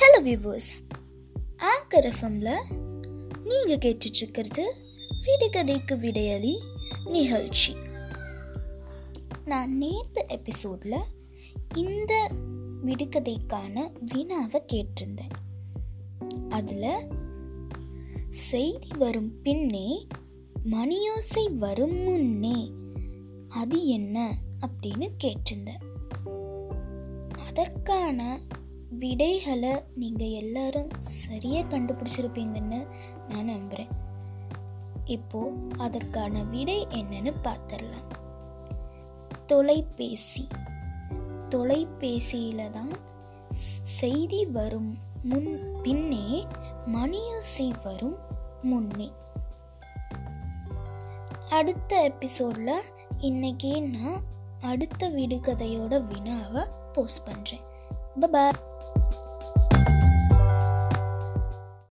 Hello viewers anchor எஃப்எம்ல நீங்கள் கேட்டுட்ருக்கிறது விடுகதைக்கு விடையளி நிகழ்ச்சி. நான் நேற்று எபிசோடில் இந்த விடுகதைக்கான வினாவை கேட்டிருந்தேன். அதில் செய்தி வரும் பின்னே மணியோசை வரும் முன்னே அது என்ன அப்படின்னு கேட்டிருந்தேன். அதற்கான விடைகளை நீங்கள் எல்லாரும் சரியாக கண்டுபிடிச்சிருப்பீங்கன்னு நான் நம்புகிறேன் இப்போ அதற்கான விடை என்னன்னு பார்த்துடலாம் தொலைபேசி. தொலைபேசியில் தான் செய்தி வரும் முன் பின்னே மணியோசை வரும் முன்னே. அடுத்த எபிசோடில் இன்னைக்கே நான் அடுத்த விடுகதையோட வினாவை போஸ்ட் பண்ணுறேன் பாய்